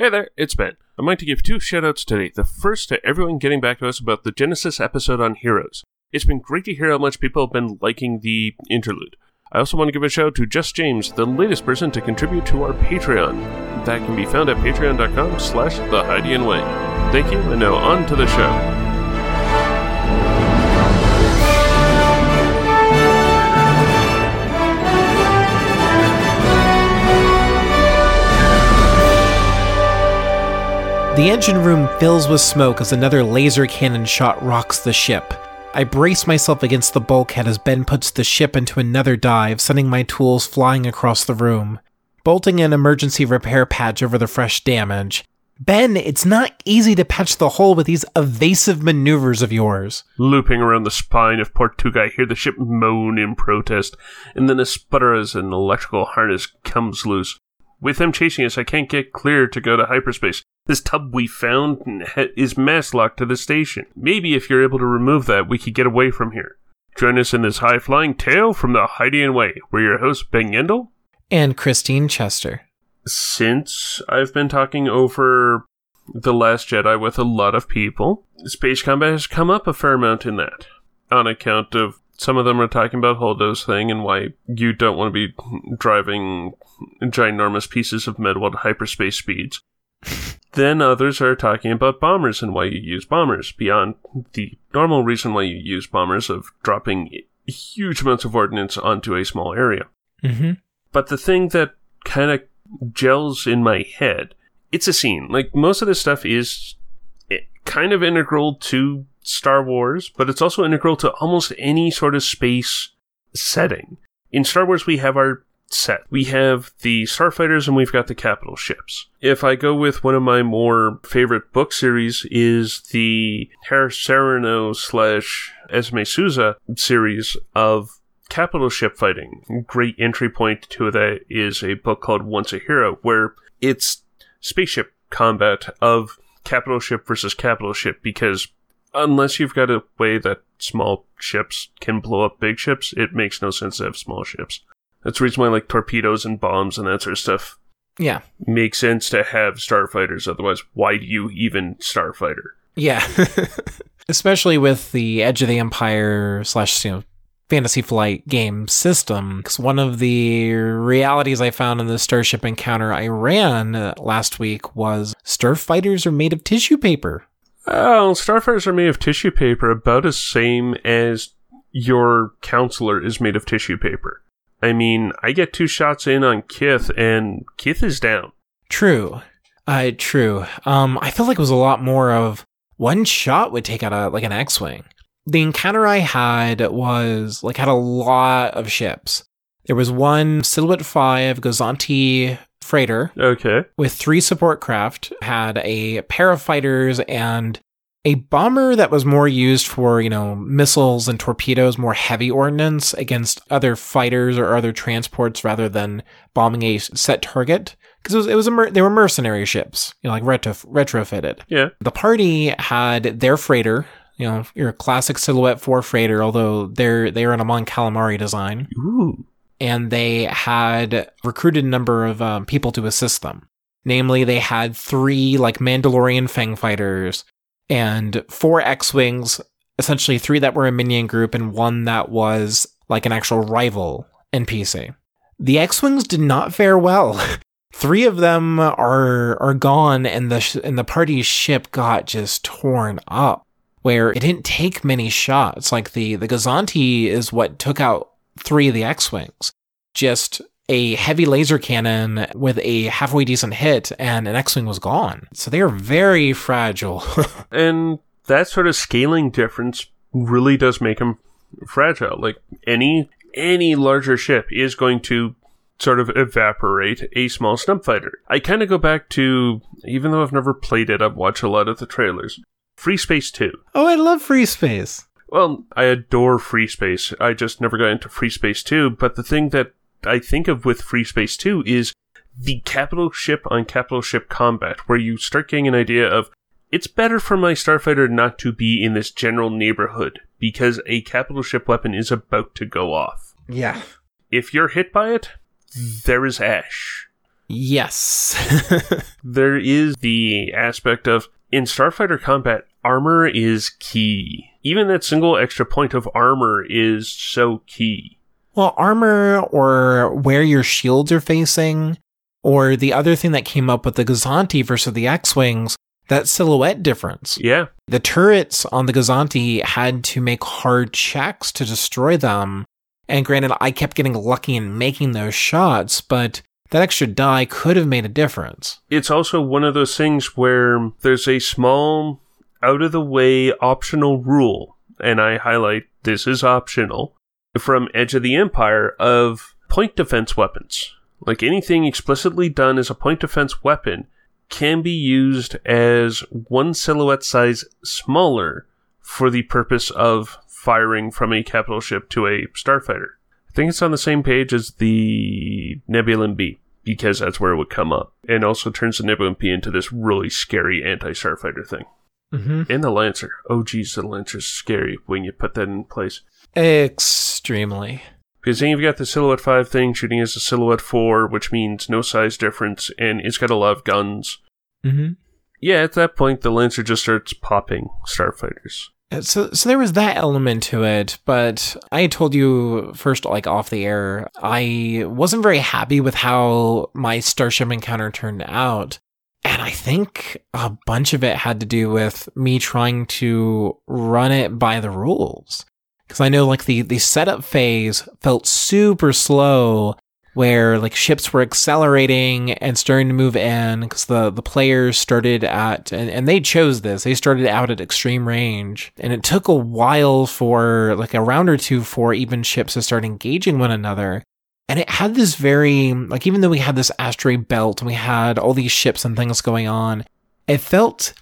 Hey there, it's Ben. I'd like to give two shoutouts today. The first to everyone getting back to us about the Genesis episode on Heroes. It's been great to hear how much people have been liking the interlude. I also want to give a shout out to Just James, the latest person to contribute to our Patreon. That can be found at patreon.com slash the Hydian Way. Thank you, and now on to the show. The engine room fills with smoke as another laser cannon shot rocks the ship. I brace myself against the bulkhead as Ben puts the ship into another dive, sending my tools flying across the room. Bolting an emergency repair patch over the fresh damage. Ben, it's not easy to patch the hole with these evasive maneuvers of yours. Looping around the spine of Portuga, I hear the ship moan in protest, and then a sputter as an electrical harness comes loose. With them chasing us, I can't get clear to go to hyperspace. This tub we found is mass locked to the station. Maybe if you're able to remove that, we could get away from here. Join us in this high flying tale from the Hydian Way. We're your hosts, Ben Yendel. And Christine Chester. Since I've been talking over The Last Jedi with a lot of people, space combat has come up a fair amount in that. On account of some of them are talking about Holdo's thing and why you don't want to be driving ginormous pieces of metal at hyperspace speeds. then others are talking about bombers and why you use bombers beyond the normal reason why you use bombers of dropping huge amounts of ordnance onto a small area. Mm-hmm. But the thing that kind of gels in my head, it's a scene. Like most of this stuff is eh, kind of integral to Star Wars, but it's also integral to almost any sort of space setting. In Star Wars, we have our set. We have the starfighters and we've got the capital ships. If I go with one of my more favorite book series is the Heris Serrano slash Esmay Suiza series of capital ship fighting. Great entry point to that is a book called Once a Hero, where it's spaceship combat of capital ship versus capital ship because unless you've got a way that small ships can blow up big ships, it makes no sense to have small ships. That's the reason why like torpedoes and bombs and that sort of stuff Yeah. make sense to have starfighters. Otherwise, why do you even starfighter? Yeah. Especially with the Edge of the Empire slash, you know, Fantasy Flight game system. Because one of the realities I found in the Starship encounter I ran uh, last week was starfighters are made of tissue paper. Oh, starfighters are made of tissue paper, about as same as your counselor is made of tissue paper. I mean, I get two shots in on Kith, and Kith is down. True. Uh, true. Um, I feel like it was a lot more of one shot would take out a like an X-wing. The encounter I had was like had a lot of ships. There was one Silhouette Five Gozanti freighter Okay. with three support craft, had a pair of fighters and a bomber that was more used for, you know, missiles and torpedoes, more heavy ordnance against other fighters or other transports rather than bombing a set target. Because it was, it was a mer- they were mercenary ships, you know, like retro- retrofitted. Yeah. The party had their freighter, you know, your classic Silhouette 4 freighter, although they're they're in a Mon Calamari design Ooh. and they had recruited a number of um, people to assist them. Namely, they had three like Mandalorian Fang fighters and four X-wings, essentially three that were a minion group and one that was like an actual rival NPC. The X-wings did not fare well. three of them are are gone, and the sh- and the party's ship got just torn up. Where it didn't take many shots. Like the the Gozanti is what took out three of the X-wings. Just a heavy laser cannon with a halfway decent hit, and an X-wing was gone. So they are very fragile. And that sort of scaling difference really does make them fragile. Like any any larger ship is going to sort of evaporate a small snub fighter. I kind of go back to even though I've never played it, I've watched a lot of the trailers. Free Space 2. oh, I love free space. Well, I adore Free Space. I just never got into Free Space 2, but the thing that I think of with Free Space 2 is the capital ship on capital ship combat, where you start getting an idea of it's better for my starfighter not to be in this general neighborhood because a capital ship weapon is about to go off. Yeah. If you're hit by it, there is ash. Yes. there is the aspect of in Starfighter combat, armor is key. Even that single extra point of armor is so key. Well, armor or where your shields are facing, or the other thing that came up with the Gozanti versus the X Wings, that silhouette difference. Yeah. The turrets on the Gozanti had to make hard checks to destroy them. And granted, I kept getting lucky in making those shots, but that extra die could have made a difference. It's also one of those things where there's a small, out of the way optional rule, and I highlight this is optional, from Edge of the Empire of point defense weapons. Like anything explicitly done as a point defense weapon can be used as one silhouette size smaller for the purpose of firing from a capital ship to a starfighter. I think it's on the same page as the Nebulon B because that's where it would come up, and also turns the Nebulon B into this really scary anti-starfighter thing. Mm-hmm. And the Lancer. Oh, geez, the Lancer's scary when you put that in place. Extremely. Because then you've got the Silhouette 5 thing shooting as a Silhouette 4, which means no size difference, and it's got a lot of guns. Mm-hmm. Yeah, at that point, the Lancer just starts popping starfighters. So, so there was that element to it, but I told you first, like off the air, I wasn't very happy with how my Starship encounter turned out. And I think a bunch of it had to do with me trying to run it by the rules. Because I know, like, the, the setup phase felt super slow where like ships were accelerating and starting to move in because the, the players started at and, and they chose this they started out at extreme range. And it took a while for like a round or two for even ships to start engaging one another. And it had this very like even though we had this asteroid belt and we had all these ships and things going on it felt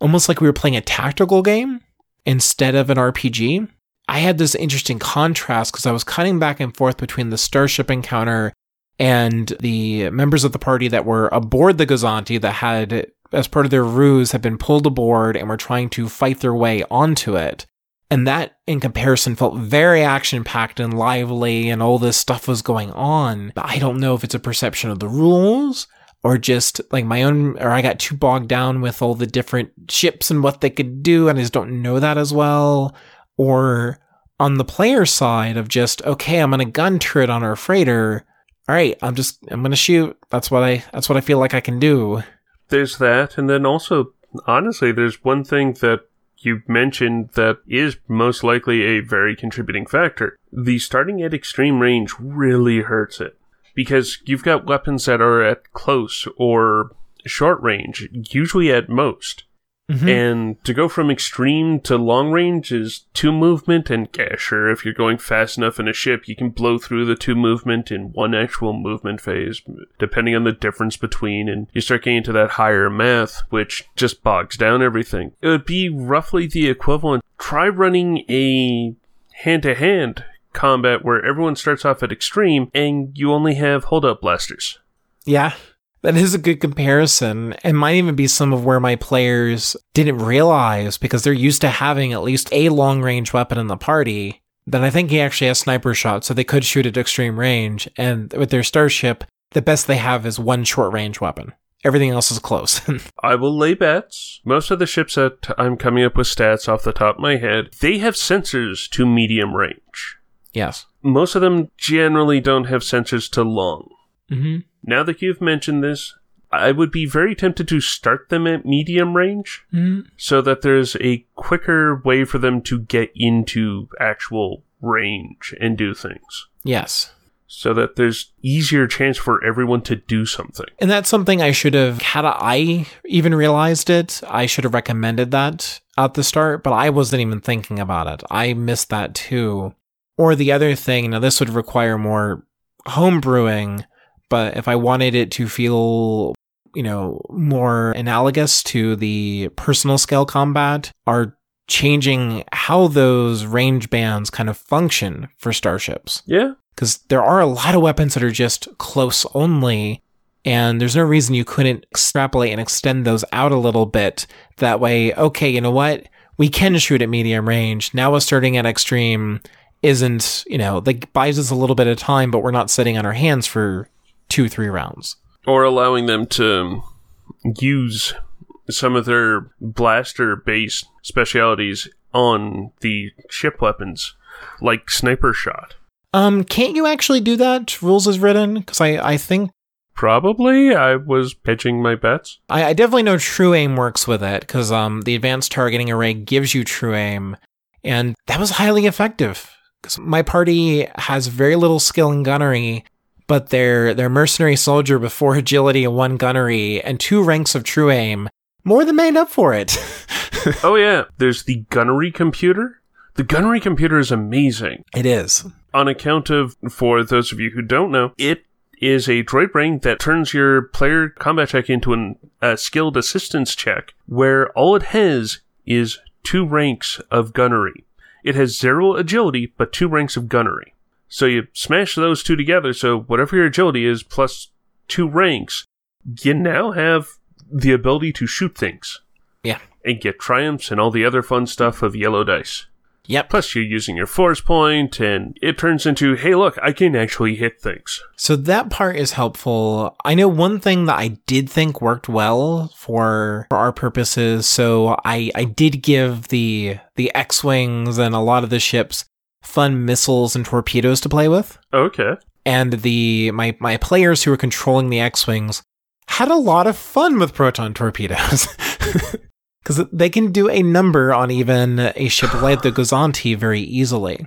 almost like we were playing a tactical game instead of an rpg I had this interesting contrast because I was cutting back and forth between the starship encounter and the members of the party that were aboard the Gozanti that had, as part of their ruse, had been pulled aboard and were trying to fight their way onto it. And that, in comparison, felt very action packed and lively, and all this stuff was going on. But I don't know if it's a perception of the rules or just like my own, or I got too bogged down with all the different ships and what they could do, and I just don't know that as well. Or on the player side of just, okay, I'm to gun turret on our freighter. All right, I'm just, I'm to shoot. That's what I, that's what I feel like I can do. There's that, and then also, honestly, there's one thing that you mentioned that is most likely a very contributing factor. The starting at extreme range really hurts it because you've got weapons that are at close or short range, usually at most. Mm-hmm. And to go from extreme to long range is two movement, and yeah, sure, if you're going fast enough in a ship, you can blow through the two movement in one actual movement phase, depending on the difference between, and you start getting into that higher math, which just bogs down everything. It would be roughly the equivalent. Try running a hand to hand combat where everyone starts off at extreme and you only have hold up blasters. Yeah. That is a good comparison. It might even be some of where my players didn't realize because they're used to having at least a long range weapon in the party. Then I think he actually has sniper shots, so they could shoot at extreme range. And with their starship, the best they have is one short range weapon. Everything else is close. I will lay bets. Most of the ships that I'm coming up with stats off the top of my head, they have sensors to medium range. yes. Most of them generally don't have sensors to long. Mm-hmm. Now that you've mentioned this, I would be very tempted to start them at medium range Mm-hmm. so that there's a quicker way for them to get into actual range and do things. Yes. So that there's easier chance for everyone to do something. And that's something I should have, had I even realized it, I should have recommended that at the start, but I wasn't even thinking about it. I missed that too. Or the other thing, now this would require more home brewing, but if I wanted it to feel, you know, more analogous to the personal scale combat, are changing how those range bands kind of function for starships. Yeah. because there are a lot of weapons that are just close only and there's no reason you couldn't extrapolate and extend those out a little bit. That way okay you know what? We can shoot at medium range. Now us starting at extreme. Isn't you know like buys us a little bit of time but we're not sitting on our hands for two three rounds or allowing them to use some of their blaster based specialities on the ship weapons, like sniper shot. Um, can't you actually do that? Rules is written because I I think Probably, I was pitching my bets. I, I definitely know True Aim works with it because um the advanced targeting array gives you True Aim, and that was highly effective. Because my party has very little skill in gunnery, but their their mercenary soldier with four agility and one gunnery and two ranks of True Aim more than made up for it. oh yeah, there's the gunnery computer. The gunnery computer is amazing. It is. On account of, for those of you who don't know, it is a droid brain that turns your player combat check into an, a skilled assistance check, where all it has is two ranks of gunnery. It has zero agility, but two ranks of gunnery. So you smash those two together, so whatever your agility is plus two ranks, you now have the ability to shoot things. Yeah. And get triumphs and all the other fun stuff of yellow dice. Yep. Plus, you're using your force point, and it turns into, hey, look, I can actually hit things. So that part is helpful. I know one thing that I did think worked well for, for our purposes. So I, I did give the the X wings and a lot of the ships fun missiles and torpedoes to play with. Okay. And the my my players who were controlling the X wings had a lot of fun with proton torpedoes. because they can do a number on even a ship like the Gozanti very easily.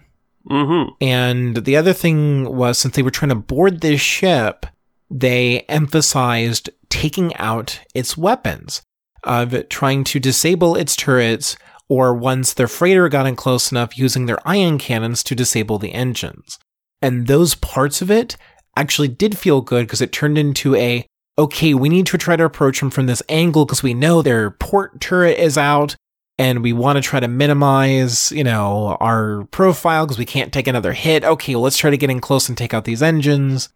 Mm-hmm. And the other thing was, since they were trying to board this ship, they emphasized taking out its weapons, of trying to disable its turrets, or once their freighter got in close enough, using their ion cannons to disable the engines. And those parts of it actually did feel good because it turned into a okay, we need to try to approach them from this angle because we know their port turret is out and we want to try to minimize, you know, our profile because we can't take another hit. Okay, well, let's try to get in close and take out these engines.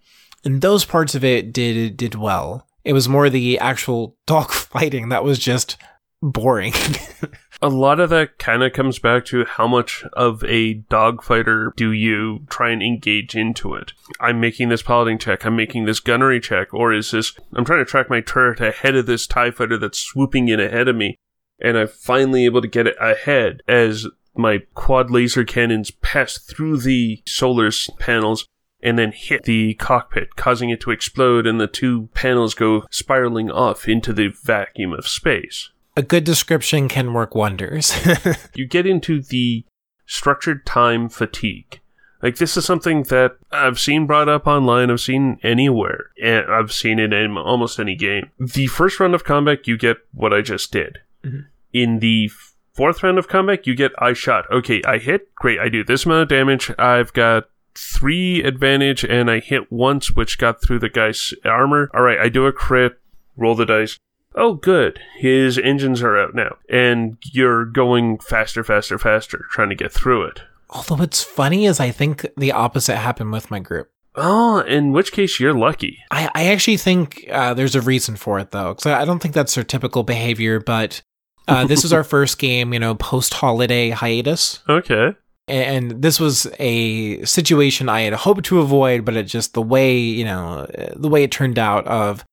And those parts of it did did well. It was more the actual dog fighting that was just boring. a lot of that kind of comes back to how much of a dogfighter do you try and engage into it. I'm making this piloting check, I'm making this gunnery check, or is this, I'm trying to track my turret ahead of this TIE fighter that's swooping in ahead of me, and I'm finally able to get it ahead as my quad laser cannons pass through the solar panels and then hit the cockpit, causing it to explode, and the two panels go spiraling off into the vacuum of space a good description can work wonders. you get into the structured time fatigue. Like this is something that I've seen brought up online. I've seen anywhere, and I've seen it in almost any game. The first round of combat, you get what I just did. Mm-hmm. In the fourth round of combat, you get I shot. Okay, I hit. Great, I do this amount of damage. I've got three advantage, and I hit once, which got through the guy's armor. All right, I do a crit. Roll the dice oh, good, his engines are out now. And you're going faster, faster, faster, trying to get through it. Although what's funny is I think the opposite happened with my group. Oh, in which case you're lucky. I, I actually think uh, there's a reason for it, though, because I don't think that's their typical behavior, but uh, this is our first game, you know, post holiday hiatus. Okay. And this was a situation I had hoped to avoid, but it just the way, you know, the way it turned out of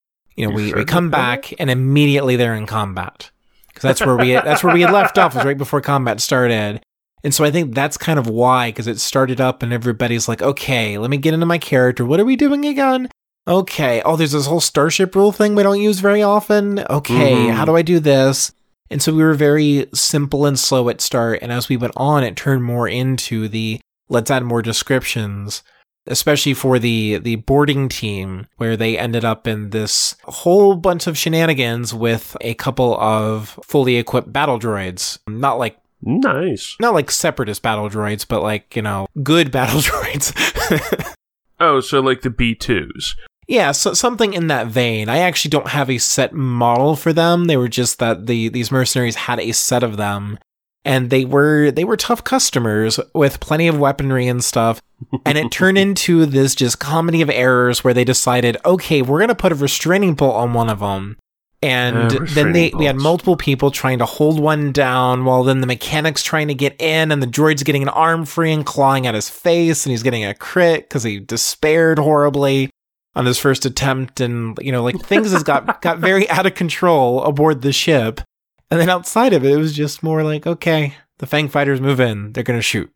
you know, we, we come back and immediately they're in combat because that's where we that's where we had left off was right before combat started. And so I think that's kind of why because it started up and everybody's like, okay, let me get into my character. What are we doing again? Okay. Oh, there's this whole starship rule thing we don't use very often. Okay, mm-hmm. how do I do this? And so we were very simple and slow at start. And as we went on, it turned more into the let's add more descriptions especially for the the boarding team where they ended up in this whole bunch of shenanigans with a couple of fully equipped battle droids. Not like nice. not like separatist battle droids but like you know good battle droids. Oh so like the b2s yeah, so something in that vein. I actually don't have a set model for them. They were just that the these mercenaries had a set of them and they were they were tough customers with plenty of weaponry and stuff. And it turned into this just comedy of errors where they decided okay we're going to put a restraining bolt on one of them and uh, then they bolts. we had multiple people trying to hold one down while then the mechanics trying to get in and the droid's getting an arm free and clawing at his face and he's getting a crit because he despaired horribly on his first attempt. And you know like things has got got very out of control aboard the ship and then outside of it it was just more like okay the fang fighters move in. They're gonna shoot.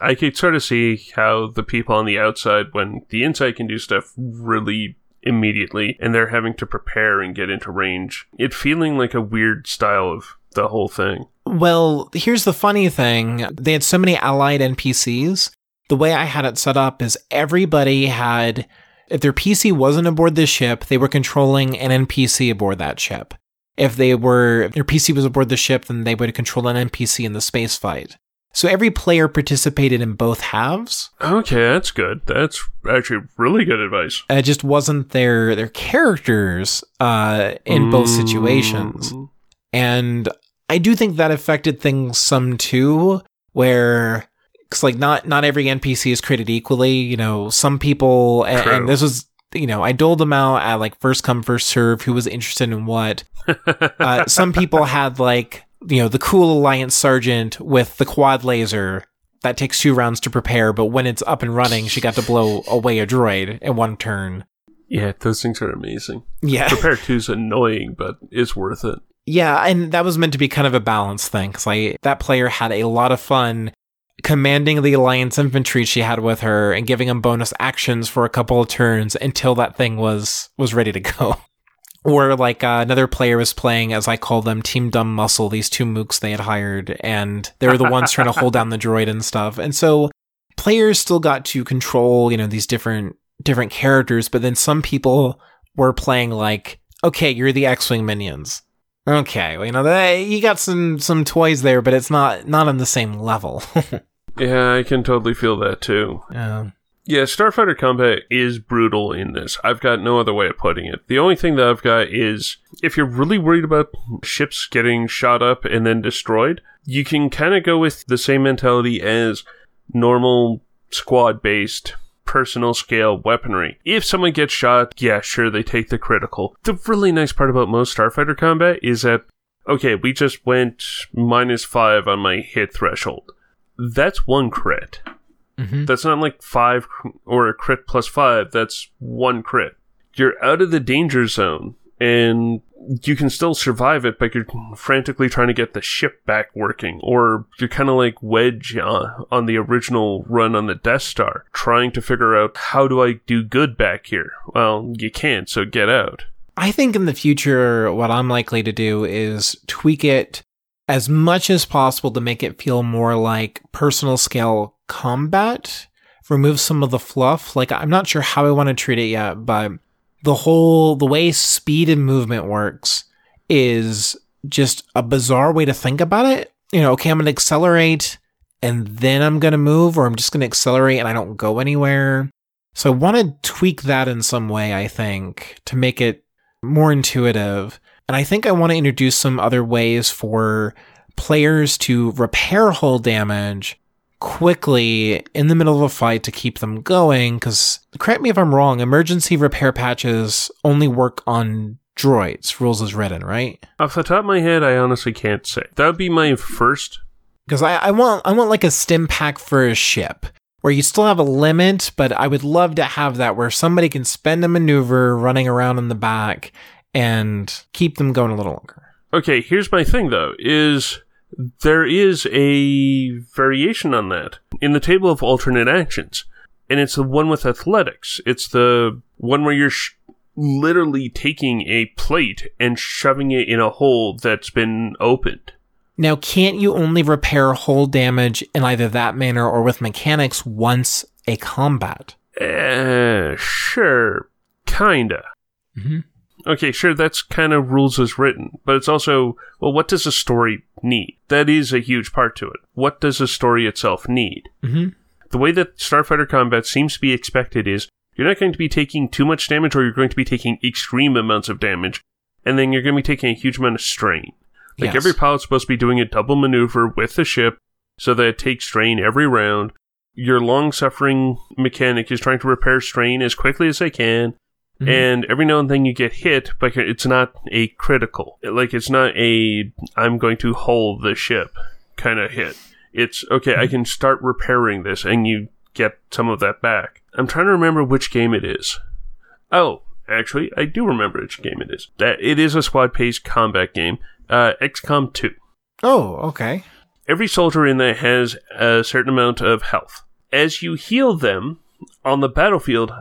I could sort of see how the people on the outside, when the inside can do stuff really immediately, and they're having to prepare and get into range, it feeling like a weird style of the whole thing. well here's the funny thing. They had so many allied npcs the way i had it set up is everybody had if their pc wasn't aboard the ship they were controlling an npc aboard that ship if they were if their pc was aboard the ship then they would control an npc in the space fight so every player participated in both halves Okay, that's good. That's actually really good advice. it just wasn't their their characters uh, in both situations Mm. and I do think that affected things some too, where because like not not every NPC is created equally. You know, some people, and, and this was you know I doled them out at like first come first serve who was interested in what. Uh, some people had like you know the cool alliance sergeant with the quad laser that takes two rounds to prepare, but when it's up and running, she got to blow away a droid in one turn. Yeah, those things are amazing. Yeah. Prepare 2 is annoying, but it's worth it. Yeah, and that was meant to be kind of a balance thing because like that player had a lot of fun commanding the alliance infantry she had with her and giving them bonus actions for a couple of turns until that thing was was ready to go. Or like uh, another player was playing, as I call them, Team Dumb Muscle. These two mooks they had hired, and they were the ones trying to hold down the droid and stuff. And so players still got to control, you know, these different different characters. But then some people were playing like, okay, you're the X-wing minions. Okay, well, you know, they, you got some some toys there, but it's not not on the same level. Yeah, I can totally feel that too. yeah. Yeah, Starfighter combat is brutal in this. I've got no other way of putting it. The only thing that I've got is if you're really worried about ships getting shot up and then destroyed, you can kind of go with the same mentality as normal squad based personal scale weaponry. If someone gets shot, yeah, sure, they take the critical. The really nice part about most Starfighter combat is that, okay, we just went minus five on my hit threshold. That's one crit. hmm That's not like five or a crit plus five. That's one crit. You're out of the danger zone and you can still survive it, but you're frantically trying to get the ship back working. Or you're kind of like Wedge uh, on the original run on the Death Star, trying to figure out how do I do good back here? Well, you can't, so get out. I think in the future, what I'm likely to do is tweak it as much as possible to make it feel more like personal scale combat. Remove some of the fluff. Like, I'm not sure how I want to treat it yet, but the whole, the way speed and movement works is just a bizarre way to think about it. You know, okay, I'm going to accelerate and then I'm going to move, or I'm just going to accelerate and I don't go anywhere. So I want to tweak that in some way, I think, to make it more intuitive. And I think I want to introduce some other ways for players to repair hull damage quickly in the middle of a fight to keep them going. Because, correct me if I'm wrong, emergency repair patches only work on droids, rules as written, right? Off the top of my head, I honestly can't say. That would be my first. Because I, I want I want like a stim pack for a ship where you still have a limit, but I would love to have that where somebody can spend a maneuver running around in the back and keep them going a little longer. Okay, here's my thing though, is there is a variation on that in the table of alternate actions. And it's the one with athletics. It's the one where you're sh- literally taking a plate and shoving it in a hole that's been opened. Now, can't you only repair hole damage in either that manner or with mechanics once a combat? Eh, sure. Kinda. Mm-hmm. Okay, sure, that's kind of rules as written, but it's also, well, what does a story need? That is a huge part to it. What does a story itself need? Mm-hmm. The way that Starfighter combat seems to be expected is you're not going to be taking too much damage or you're going to be taking extreme amounts of damage, and then you're going to be taking a huge amount of strain. Like Yes. every pilot's supposed to be doing a double maneuver with the ship so that it takes strain every round. Your long suffering mechanic is trying to repair strain as quickly as they can, Mhm. and every now and then you get hit, but it's not a critical. Like it's not a I'm going to hull the ship kind of hit. It's okay, I can start repairing this, and you get some of that back. I'm trying to remember which game it is. Oh, actually, I do remember which game it is. That it is a squad-based combat game. Uh, XCOM 2. Oh, okay. Every soldier in there has a certain amount of health. As you heal them on the battlefield,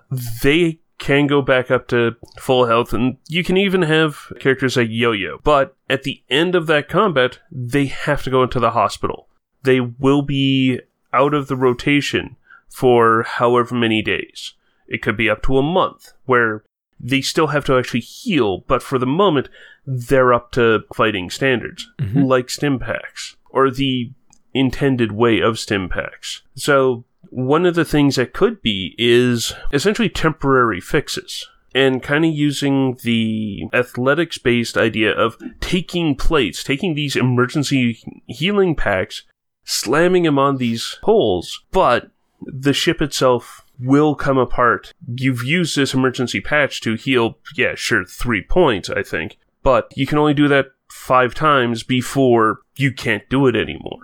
they can go back up to full health, and you can even have characters like Yo Yo. But at the end of that combat, they have to go into the hospital. They will be out of the rotation for however many days. It could be up to a month, where they still have to actually heal, but for the moment, they're up to fighting standards, Mhm. like stim packs, or the intended way of stim packs. So, one of the things that could be is essentially temporary fixes. And kind of using the athletics based idea of taking plates, taking these emergency healing packs, slamming them on these poles, but the ship itself will come apart. You've used this emergency patch to heal, yeah, sure, three points, I think, but you can only do that five times before you can't do it anymore.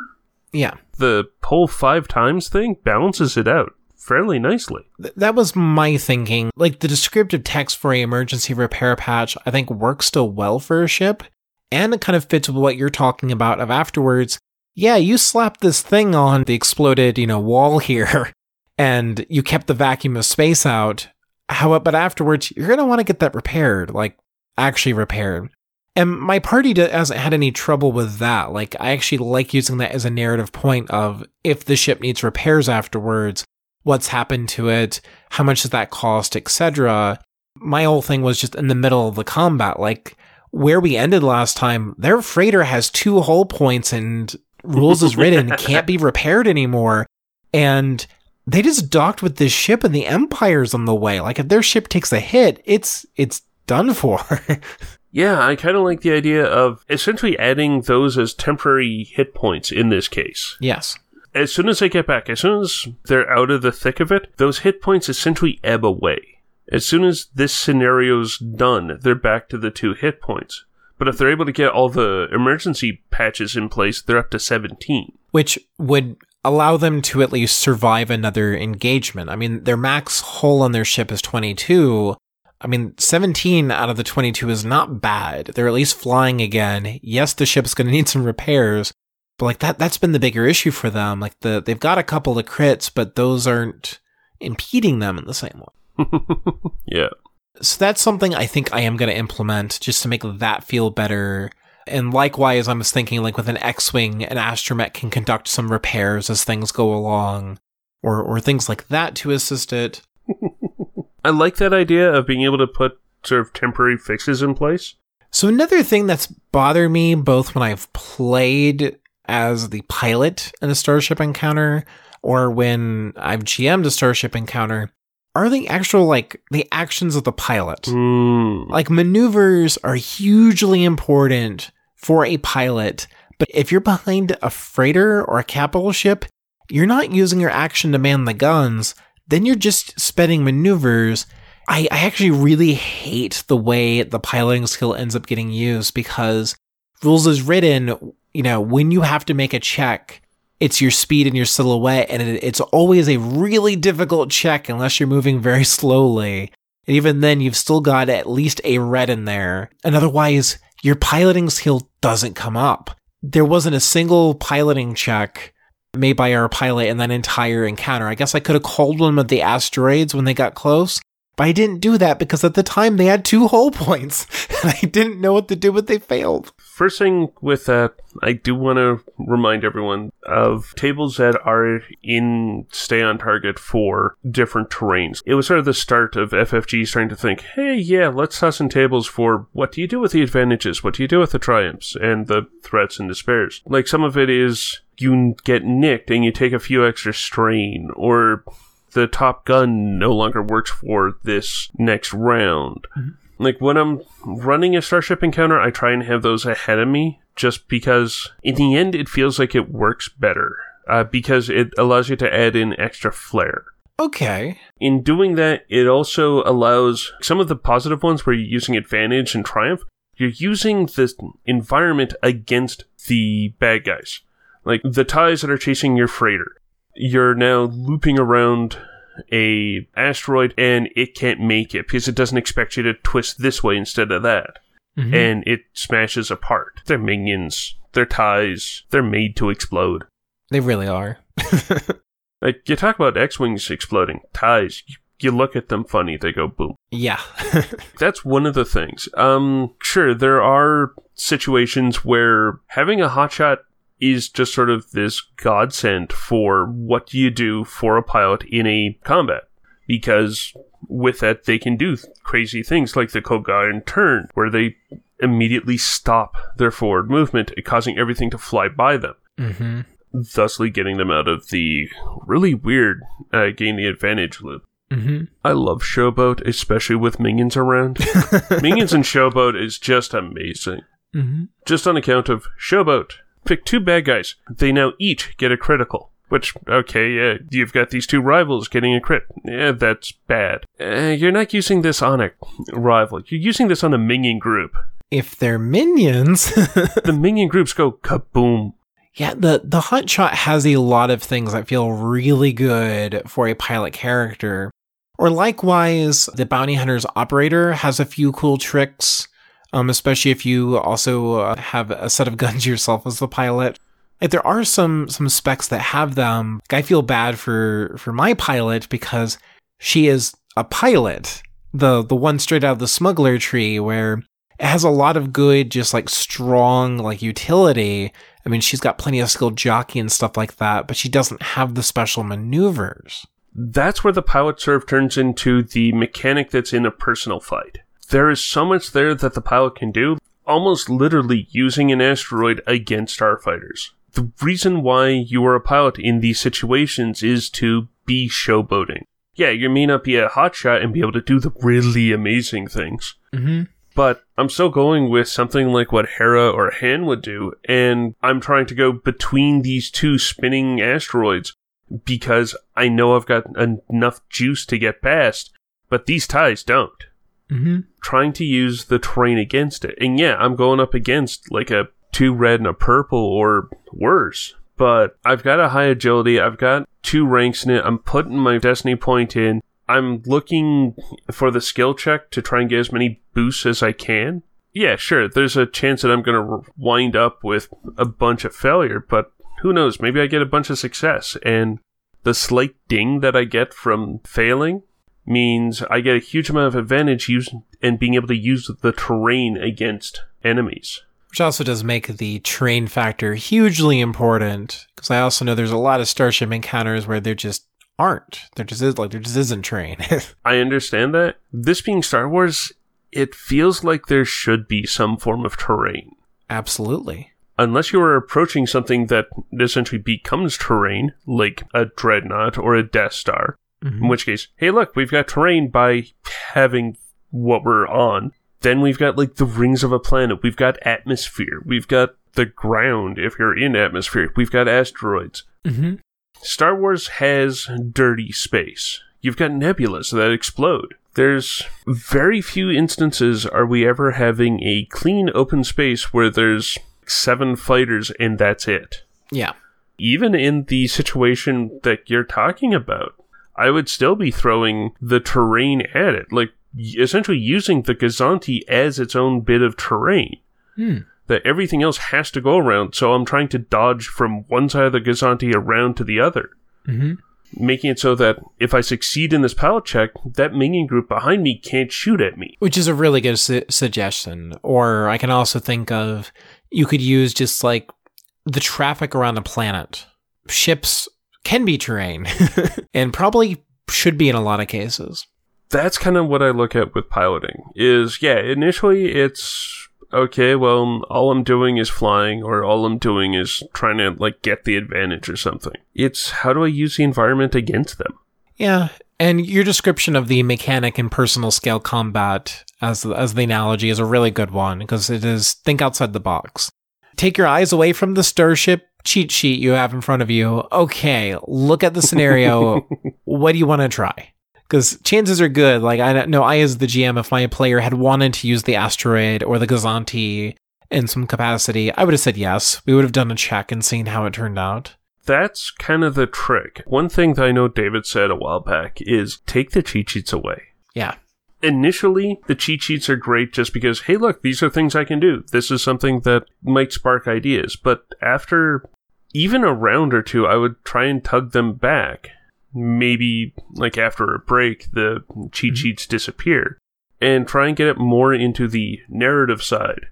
Yeah. The whole five times thing balances it out fairly nicely. Th- that was my thinking. Like the descriptive text for a emergency repair patch, I think works still well for a ship, and it kind of fits with what you're talking about of afterwards. Yeah, you slapped this thing on the exploded, you know, wall here, and you kept the vacuum of space out. How, but afterwards, you're gonna want to get that repaired, like actually repaired. And my party hasn't had any trouble with that. Like, I actually like using that as a narrative point of if the ship needs repairs afterwards, what's happened to it, how much does that cost, etc. My whole thing was just in the middle of the combat, like where we ended last time. Their freighter has two hull points and rules is written can't be repaired anymore, and they just docked with this ship and the Empire's on the way. Like if their ship takes a hit, it's it's done for. Yeah, I kind of like the idea of essentially adding those as temporary hit points in this case. yes. As soon as they get back, as soon as they're out of the thick of it, those hit points essentially ebb away. As soon as this scenario's done, they're back to the two hit points. But if they're able to get all the emergency patches in place, they're up to 17. which would allow them to at least survive another engagement. I mean, their max hull on their ship is 22. I mean, 17 out of the 22 is not bad. They're at least flying again. Yes, the ship's going to need some repairs, but like that that's been the bigger issue for them. Like the they've got a couple of crits, but those aren't impeding them in the same way. yeah. So that's something I think I am going to implement just to make that feel better. And likewise, I was thinking like with an X-wing, an astromech can conduct some repairs as things go along, or or things like that to assist it. I like that idea of being able to put sort of temporary fixes in place. So another thing that's bothered me both when I've played as the pilot in a Starship Encounter or when I've GM'd a Starship Encounter are the actual like the actions of the pilot. Hmm. Like maneuvers are hugely important for a pilot, but if you're behind a freighter or a capital ship, you're not using your action to man the guns, then you're just spending maneuvers. I, I actually really hate the way the piloting skill ends up getting used because rules is written, you know, when you have to make a check, it's your speed and your silhouette, and it, it's always a really difficult check unless you're moving very slowly. And even then, you've still got at least a red in there. And otherwise, your piloting skill doesn't come up. There wasn't a single piloting check made by our pilot in that entire encounter. I guess I could have called one of the asteroids when they got close, but I didn't do that because at the time they had two hull points, and I didn't know what to do but they failed. First thing with that, I do want to remind everyone of tables that are in stay on target for different terrains. It was sort of the start of FFG starting to think, hey, yeah, let's toss in tables for what do you do with the advantages? What do you do with the triumphs and the threats and despairs? Like some of it is you get nicked and you take a few extra strain, or the top gun no longer works for this next round. Like when I'm running a Starship Encounter, I try and have those ahead of me just because in the end it feels like it works better uh, because it allows you to add in extra flair. Okay. In doing that, it also allows some of the positive ones where you're using advantage and triumph, you're using the environment against the bad guys. Like the ties that are chasing your freighter. You're now looping around a asteroid and it can't make it because it doesn't expect you to twist this way instead of that. Mhm. And it smashes apart. Their minions, their ties, they're made to explode. they really are. Like you talk about X-wings exploding, ties. You, you look at them funny, they go boom. yeah. That's one of the things. Um, sure, there are situations where having a hotshot is just sort of this godsend for what do you do for a pilot in a combat. Because with that, they can do crazy things like the Koiogran turn, where they immediately stop their forward movement, causing everything to fly by them, hmm thusly getting them out of the really weird uh, gain the advantage loop. hmm I love Showboat, especially with minions around. minions and Showboat is just amazing. hmm Just on account of Showboat. Pick two bad guys. They now each get a critical. Which, okay, yeah, you've got these two rivals getting a crit. Yeah, that's bad. Uh, you're not using this on a rival. You're using this on a minion group. If they're minions, The minion groups go kaboom. yeah, the the hotshot has a lot of things that feel really good for a pilot character. Or likewise, the bounty hunter's operator has a few cool tricks, um, especially if you also uh, have a set of guns yourself as the pilot. Like there are some some specs that have them. Like, I feel bad for for my pilot because she is a pilot, the the one straight out of the smuggler tree, where it has a lot of good, just like strong like utility. I mean, she's got plenty of skilled jockey and stuff like that, but she doesn't have the special maneuvers. That's where the pilot serve turns into the mechanic that's in a personal fight. There is so much there that the pilot can do, almost literally using an asteroid against starfighters. The reason why you are a pilot in these situations is to be showboating. Yeah, you may not be a hotshot and be able to do the really amazing things, Mm-hmm. but I'm still going with something like what Hera or Han would do, and I'm trying to go between these two spinning asteroids because I know I've got enough juice to get past, but these ties don't. Mm-hmm. Trying to use the terrain against it. And yeah, I'm going up against like a two red and a purple or worse. But I've got a high agility, I've got two ranks in it, I'm putting my destiny point in. I'm looking for the skill check to try and get as many boosts as I can. Yeah, sure, there's a chance that I'm going to wind up with a bunch of failure, but who knows? Maybe I get a bunch of success. And the slight ding that I get from failing means I get a huge amount of advantage using and being able to use the terrain against enemies. Which also does make the terrain factor hugely important, because I also know there's a lot of starship encounters where there just aren't. There just is like there just isn't terrain. I understand that. This being Star Wars, it feels like there should be some form of terrain. Absolutely. Unless you are approaching something that essentially becomes terrain, like a dreadnought or a Death Star, Mhm. in which case, hey, look, we've got terrain by having what we're on. Then we've got like the rings of a planet. We've got atmosphere. We've got the ground if you're in atmosphere. We've got asteroids. Mhm. Star Wars has dirty space. You've got nebulas that explode. There's very few instances are we ever having a clean open space where there's seven fighters and that's it. Yeah. Even in the situation that you're talking about, I would still be throwing the terrain at it, like essentially using the Gozanti as its own bit of terrain Hmm. that everything else has to go around, so I'm trying to dodge from one side of the Gozanti around to the other, hmm making it so that if I succeed in this pallet check, that minion group behind me can't shoot at me. Which is a really good su- suggestion. Or I can also think of you could use just like the traffic around the planet. Ships can be terrain and probably should be in a lot of cases. That's kind of what I look at with piloting. Is yeah, initially it's okay, well, all I'm doing is flying, or all I'm doing is trying to like get the advantage or something. It's how do I use the environment against them? Yeah, and your description of the mechanic and personal scale combat as as the analogy is a really good one because it is think outside the box. Take your eyes away from the starship cheat sheet you have in front of you. Okay, look at the scenario. what do you want to try? Because chances are good. Like I know, I as the GM, if my player had wanted to use the asteroid or the Gozanti in some capacity, I would have said yes. We would have done a check and seen how it turned out. That's kind of the trick. One thing that I know David said a while back is take the cheat sheets away. Yeah. Initially, the cheat sheets are great just because, hey, look, these are things I can do. This is something that might spark ideas. But after even a round or two, I would try and tug them back. Maybe like after a break, the cheat mm-hmm. sheets disappear and try and get it more into the narrative side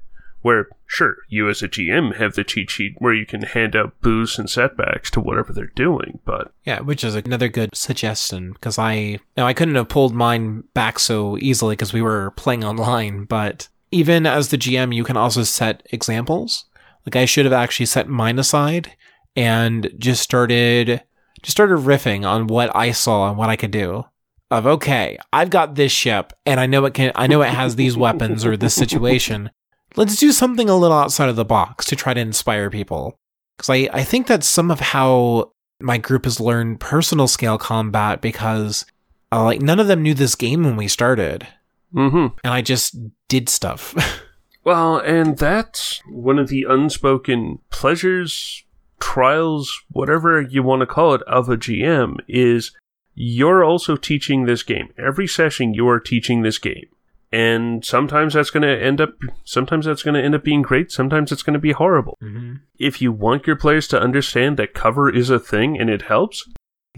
where sure you as a gm have the cheat sheet where you can hand out boosts and setbacks to whatever they're doing but Yeah, which is another good suggestion because I now I couldn't have pulled mine back so easily because we were playing online, but even as the GM, you can also set examples. Like I should have actually set mine aside and just started just started riffing on what I saw and what I could do. Of okay, I've got this ship and I know it can I know it has these weapons or this situation. Let's do something a little outside of the box to try to inspire people. Because I, I think that's some of how my group has learned personal scale combat because uh, like none of them knew this game when we started mm-hmm and i just did stuff Well, and that's one of the unspoken pleasures, trials, whatever you want to call it, of a GM is you're also teaching this game. Every session you are teaching this game. And sometimes that's going to end up sometimes that's going to end up being great, sometimes it's going to be horrible. Mm-hmm. If you want your players to understand that cover is a thing and it helps,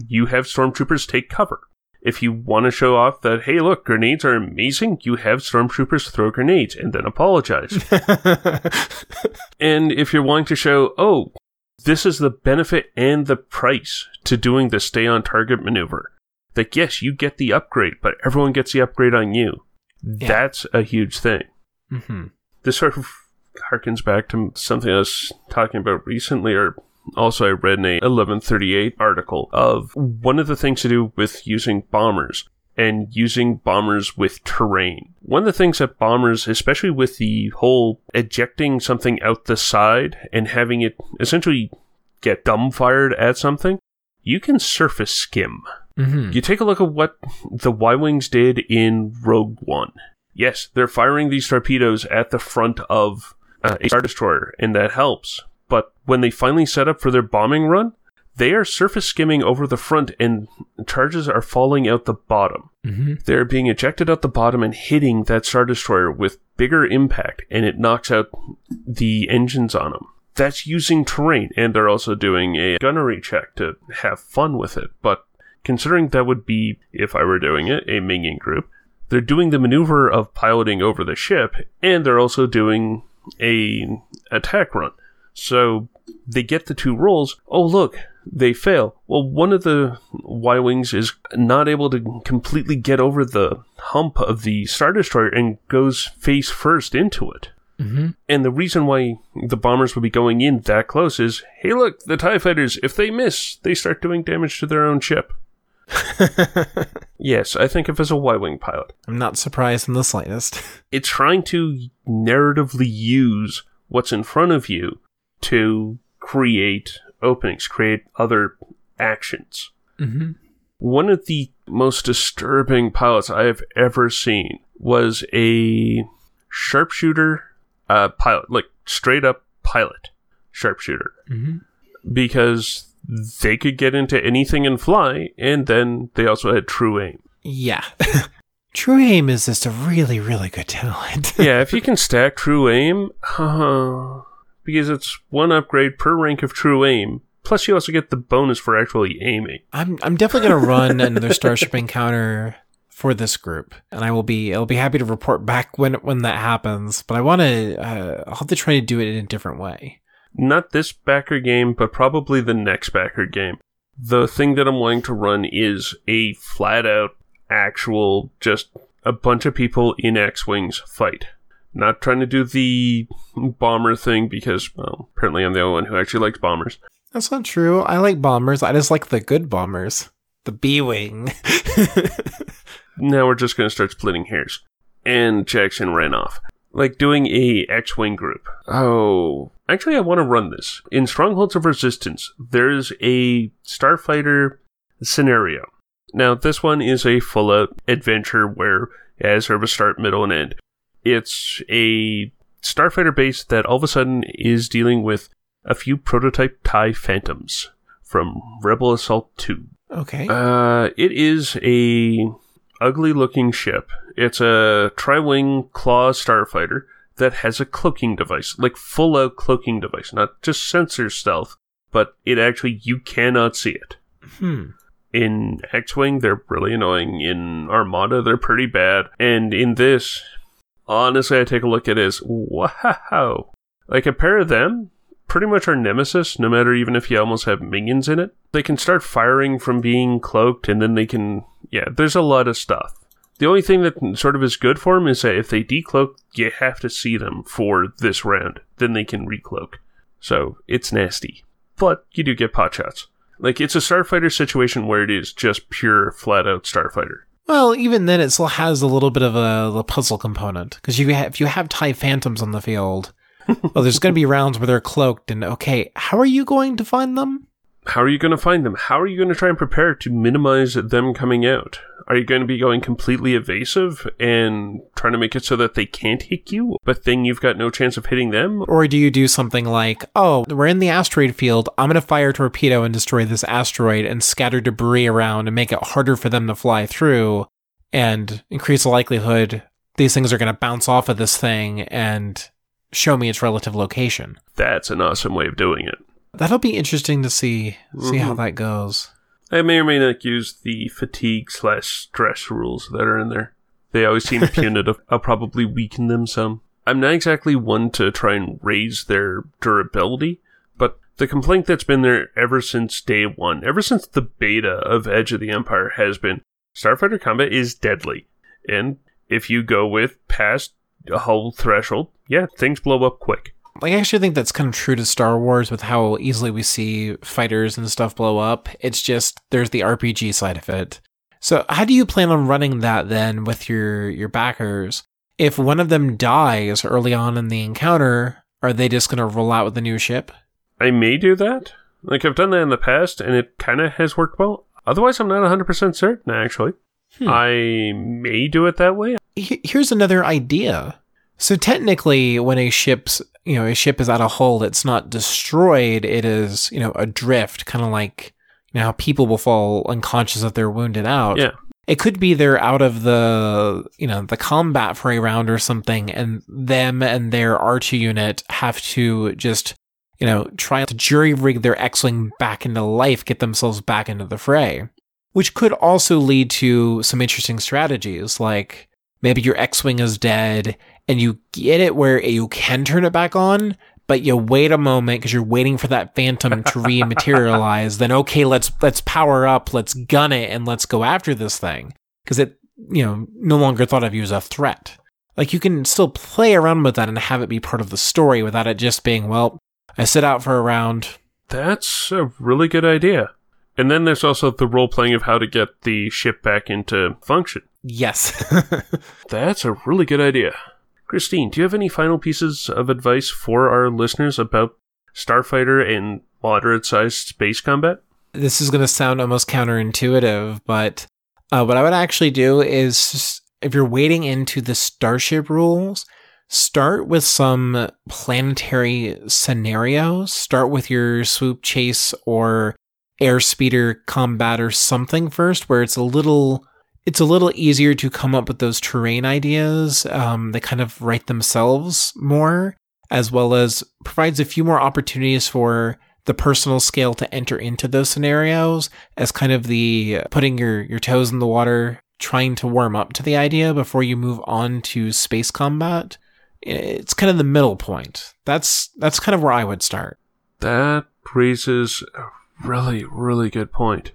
you have stormtroopers take cover. If you want to show off that, hey, look, grenades are amazing, you have stormtroopers throw grenades and then apologize. and if you're wanting to show, oh, this is the benefit and the price to doing the stay on target maneuver, that yes, you get the upgrade, but everyone gets the upgrade on you. That's a huge thing. hmm This sort of harkens back to something I was talking about recently, or also I read in a 1138 article of one of the things to do with using bombers and using bombers with terrain. One of the things that bombers, especially with the whole ejecting something out the side and having it essentially get dumbfired at something, you can surface skim. Hmm You take a look at what the Y Wings did in Rogue One. Yes, they're firing these torpedoes at the front of uh, a Star Destroyer, and that helps. But when they finally set up for their bombing run, they are surface skimming over the front, and charges are falling out the bottom. hmm They're being ejected out the bottom and hitting that Star Destroyer with bigger impact, and it knocks out the engines on them. That's using terrain, and they're also doing a gunnery check to have fun with it. But considering that would be, if I were doing it, a minion group, they're doing the maneuver of piloting over the ship, and they're also doing a attack run. So they get the two rolls. Oh, look, they fail. Well, one of the Y Wings is not able to completely get over the hump of the Star Destroyer and goes face first into it. hmm And the reason why the bombers would be going in that close is hey, look, the TIE fighters, if they miss, they start doing damage to their own ship. Yes, I think of as a Y Wing pilot. I'm not surprised in the slightest. It's trying to narratively use what's in front of you to create openings, create other actions. hmm One of the most disturbing pilots I have ever seen was a sharpshooter uh, pilot, like straight up pilot sharpshooter, hmm because they could get into anything and fly, and then they also had true aim. Yeah. True aim is just a really, really good talent. yeah, if you can stack true aim, uh, because it's one upgrade per rank of true aim. Plus, you also get the bonus for actually aiming. I'm I'm definitely gonna run another Starship encounter for this group, and I will be I'll be happy to report back when when that happens. But I want to uh, I'll have to try to do it in a different way. Not this backer game, but probably the next backer game. The thing that I'm wanting to run is a flat out, actual, just a bunch of people in X Wings fight. Not trying to do the bomber thing because, well, apparently I'm the only one who actually likes bombers. That's not true. I like bombers. I just like the good bombers. The B wing. now we're just going to start splitting hairs. And Jackson ran off. Like doing a X-Wing group. Oh, actually I want to run this. In Strongholds of Resistance, there's a Starfighter scenario. Now, this one is a full-out adventure where it has sort of a start, middle, and end. It's a Starfighter base that all of a sudden is dealing with a few prototype TIE Phantoms from Rebel Assault 2. Okay. Uh, it is a ugly looking ship. It's a tri-wing claw starfighter that has a cloaking device, like full out cloaking device, not just sensor stealth, but it actually you cannot see it. hmm. In X-wing, they're really annoying. In Armada, they're pretty bad, and in this, honestly, I take a look at it as wow. Like a pair of them, pretty much our nemesis. No matter even if you almost have minions in it, they can start firing from being cloaked, and then they can yeah. There's a lot of stuff. The only thing that sort of is good for them is that if they decloak, you have to see them for this round. Then they can recloak. So it's nasty. But you do get pot shots. Like it's a starfighter situation where it is just pure flat out starfighter. Well, even then, it still has a little bit of a, the puzzle component because if you have, if you have Tie Phantoms on the field, well, there's going to be rounds where they're cloaked, and okay, how are you going to find them? How are you going to find them? How are you going to try and prepare to minimize them coming out? Are you going to be going completely evasive and trying to make it so that they can't hit you, but then you've got no chance of hitting them? Or do you do something like, oh, we're in the asteroid field, I'm going to fire a torpedo and destroy this asteroid and scatter debris around and make it harder for them to fly through and increase the likelihood these things are going to bounce off of this thing and show me its relative location? That's an awesome way of doing it. That'll be interesting to see see how Mhm. that goes. I may or may not use the fatigue slash stress rules that are in there. They always seem punitive. I'll probably weaken them some. I'm not exactly one to try and raise their durability, but the complaint that's been there ever since day one, ever since the beta of Edge of the Empire, has been Starfighter combat is deadly. And if you go with past a whole threshold, yeah, things blow up quick. Like, I actually think that's kind of true to Star Wars with how easily we see fighters and stuff blow up. It's just there's the RPG side of it. So, how do you plan on running that then with your your backers? If one of them dies early on in the encounter, are they just going to roll out with the new ship? I may do that. Like I've done that in the past, and it kind of has worked well. Otherwise, I'm not 100% certain, actually. Hmm. I may do it that way. He- Here's another idea. So technically, when a ship's you know a ship is at a hull, it's not destroyed. It is you know adrift, kind of like you know how people will fall unconscious if they're wounded out. Yeah. It could be they're out of the you know the combat for a round or something, and them and their R2 unit have to just you know try to jury rig their X-wing back into life, get themselves back into the fray, which could also lead to some interesting strategies like maybe your X-wing is dead and you get it where you can turn it back on, but you wait a moment because you're waiting for that phantom to rematerialize. then okay, let's let's power up, let's gun it, and let's go after this thing because it you know no longer thought of you as a threat. Like you can still play around with that and have it be part of the story without it just being well. I sit out for a round. That's a really good idea. And then there's also the role playing of how to get the ship back into function. Yes. That's a really good idea. Christine, do you have any final pieces of advice for our listeners about Starfighter and moderate sized space combat? this is going to sound almost counterintuitive, but uh, what I would actually do is if you're wading into the starship rules, start with some planetary scenarios. Start with your swoop chase or airspeeder combat or something first, where it's a little. It's a little easier to come up with those terrain ideas. Um, they kind of write themselves more, as well as provides a few more opportunities for the personal scale to enter into those scenarios as kind of the putting your, your toes in the water, trying to warm up to the idea before you move on to space combat. It's kind of the middle point. That's that's kind of where I would start. That raises a really, really good point.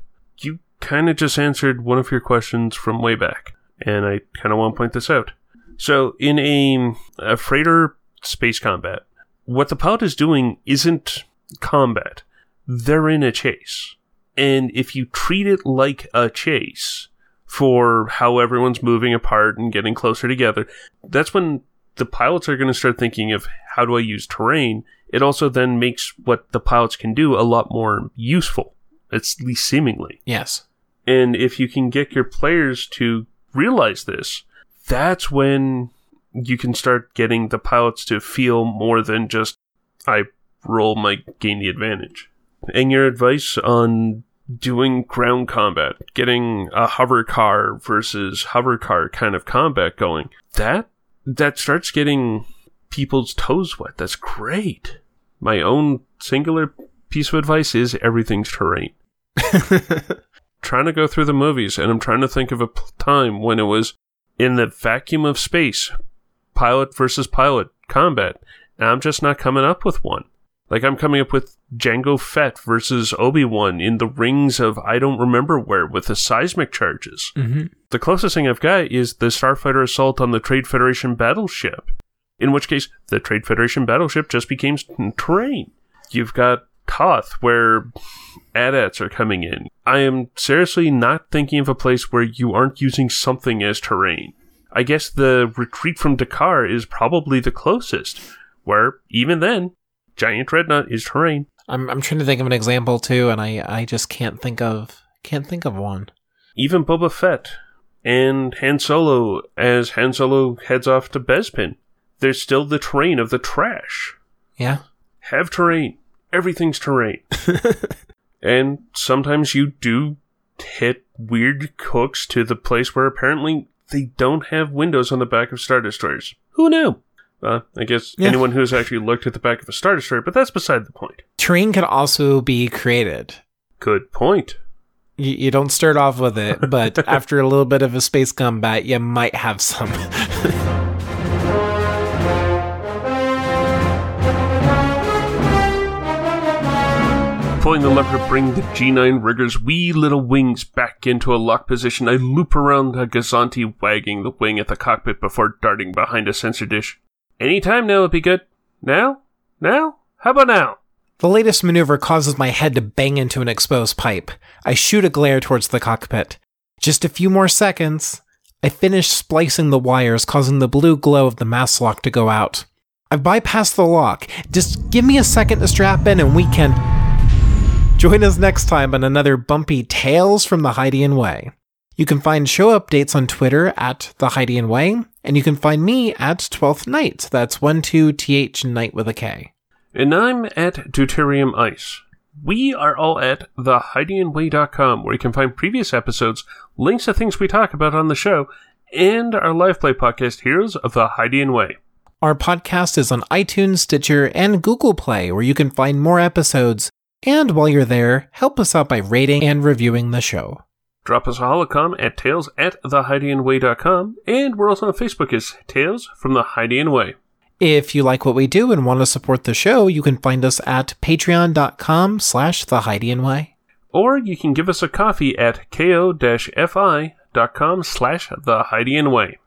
Kind of just answered one of your questions from way back, and I kind of want to point this out. So, in a, a freighter space combat, what the pilot is doing isn't combat, they're in a chase. And if you treat it like a chase for how everyone's moving apart and getting closer together, that's when the pilots are going to start thinking of how do I use terrain it also then makes what the pilots can do a lot more useful, at least seemingly. Yes. And if you can get your players to realize this, that's when you can start getting the pilots to feel more than just I roll my gain the advantage. and your advice on doing ground combat, getting a hover car versus hover car kind of combat going, that that starts getting people's toes wet. That's great. My own singular piece of advice is everything's terrain. trying to go through the movies and I'm trying to think of a time when it was in the vacuum of space, pilot versus pilot combat, and I'm just not coming up with one. Like I'm coming up with Jango Fett versus Obi Wan in the rings of I don't remember where with the seismic charges. hmm The closest thing I've got is the Starfighter assault on the Trade Federation battleship. In which case, the Trade Federation battleship just became terrain. You've got Hoth, where AT-ATs are coming in. I am seriously not thinking of a place where you aren't using something as terrain. I guess the retreat from D'Qar is probably the closest, where even then, giant dreadnought is terrain. I'm I'm trying to think of an example too, and I I just can't think of can't think of one. Even Boba Fett and Han Solo as Han Solo heads off to Bespin. There's still the terrain of the trash. Yeah. Have terrain. Everything's terrain. and sometimes you do hit weird hooks to the place where apparently they don't have windows on the back of Star Destroyers. Who knew? Uh, I guess Yeah. anyone who's actually looked at the back of a Star Destroyer, but that's beside the point. Terrain can also be created. Good point. You, you don't start off with it, but after a little bit of a space combat, you might have some. Pulling the lever to bring the G9 rigger's wee little wings back into a lock position, I loop around the Gozanti, wagging the wing at the cockpit before darting behind a sensor dish. Any time now would be good. Now? Now? How about now? the latest maneuver causes my head to bang into an exposed pipe. I shoot a glare towards the cockpit. Just a few more seconds. I finish splicing the wires, causing the blue glow of the mass lock to go out. I've bypassed the lock. Just give me a second to strap in and we can. Join us next time on another bumpy Tales from the Hydian Way. You can find show updates on Twitter at The Hydian Way, and you can find me at 12th Knight. That's 12th Knight with a K. And I'm at Deuterium Ice. We are all at thehydianway.com, where you can find previous episodes, links to things we talk about on the show, and our live play podcast, Heroes of the Hydian Way. Our podcast is on iTunes, Stitcher, and Google Play, where you can find more episodes. And while you're there, help us out by rating and reviewing the show. Drop us a holocom at tales at thehydianway.com, and we're also on Facebook as Tales from the Hydian Way. If you like what we do and want to support the show, you can find us at patreon.com slash the Hydian Way. Or you can give us a coffee at ko-fi.com slash the Hydian Way.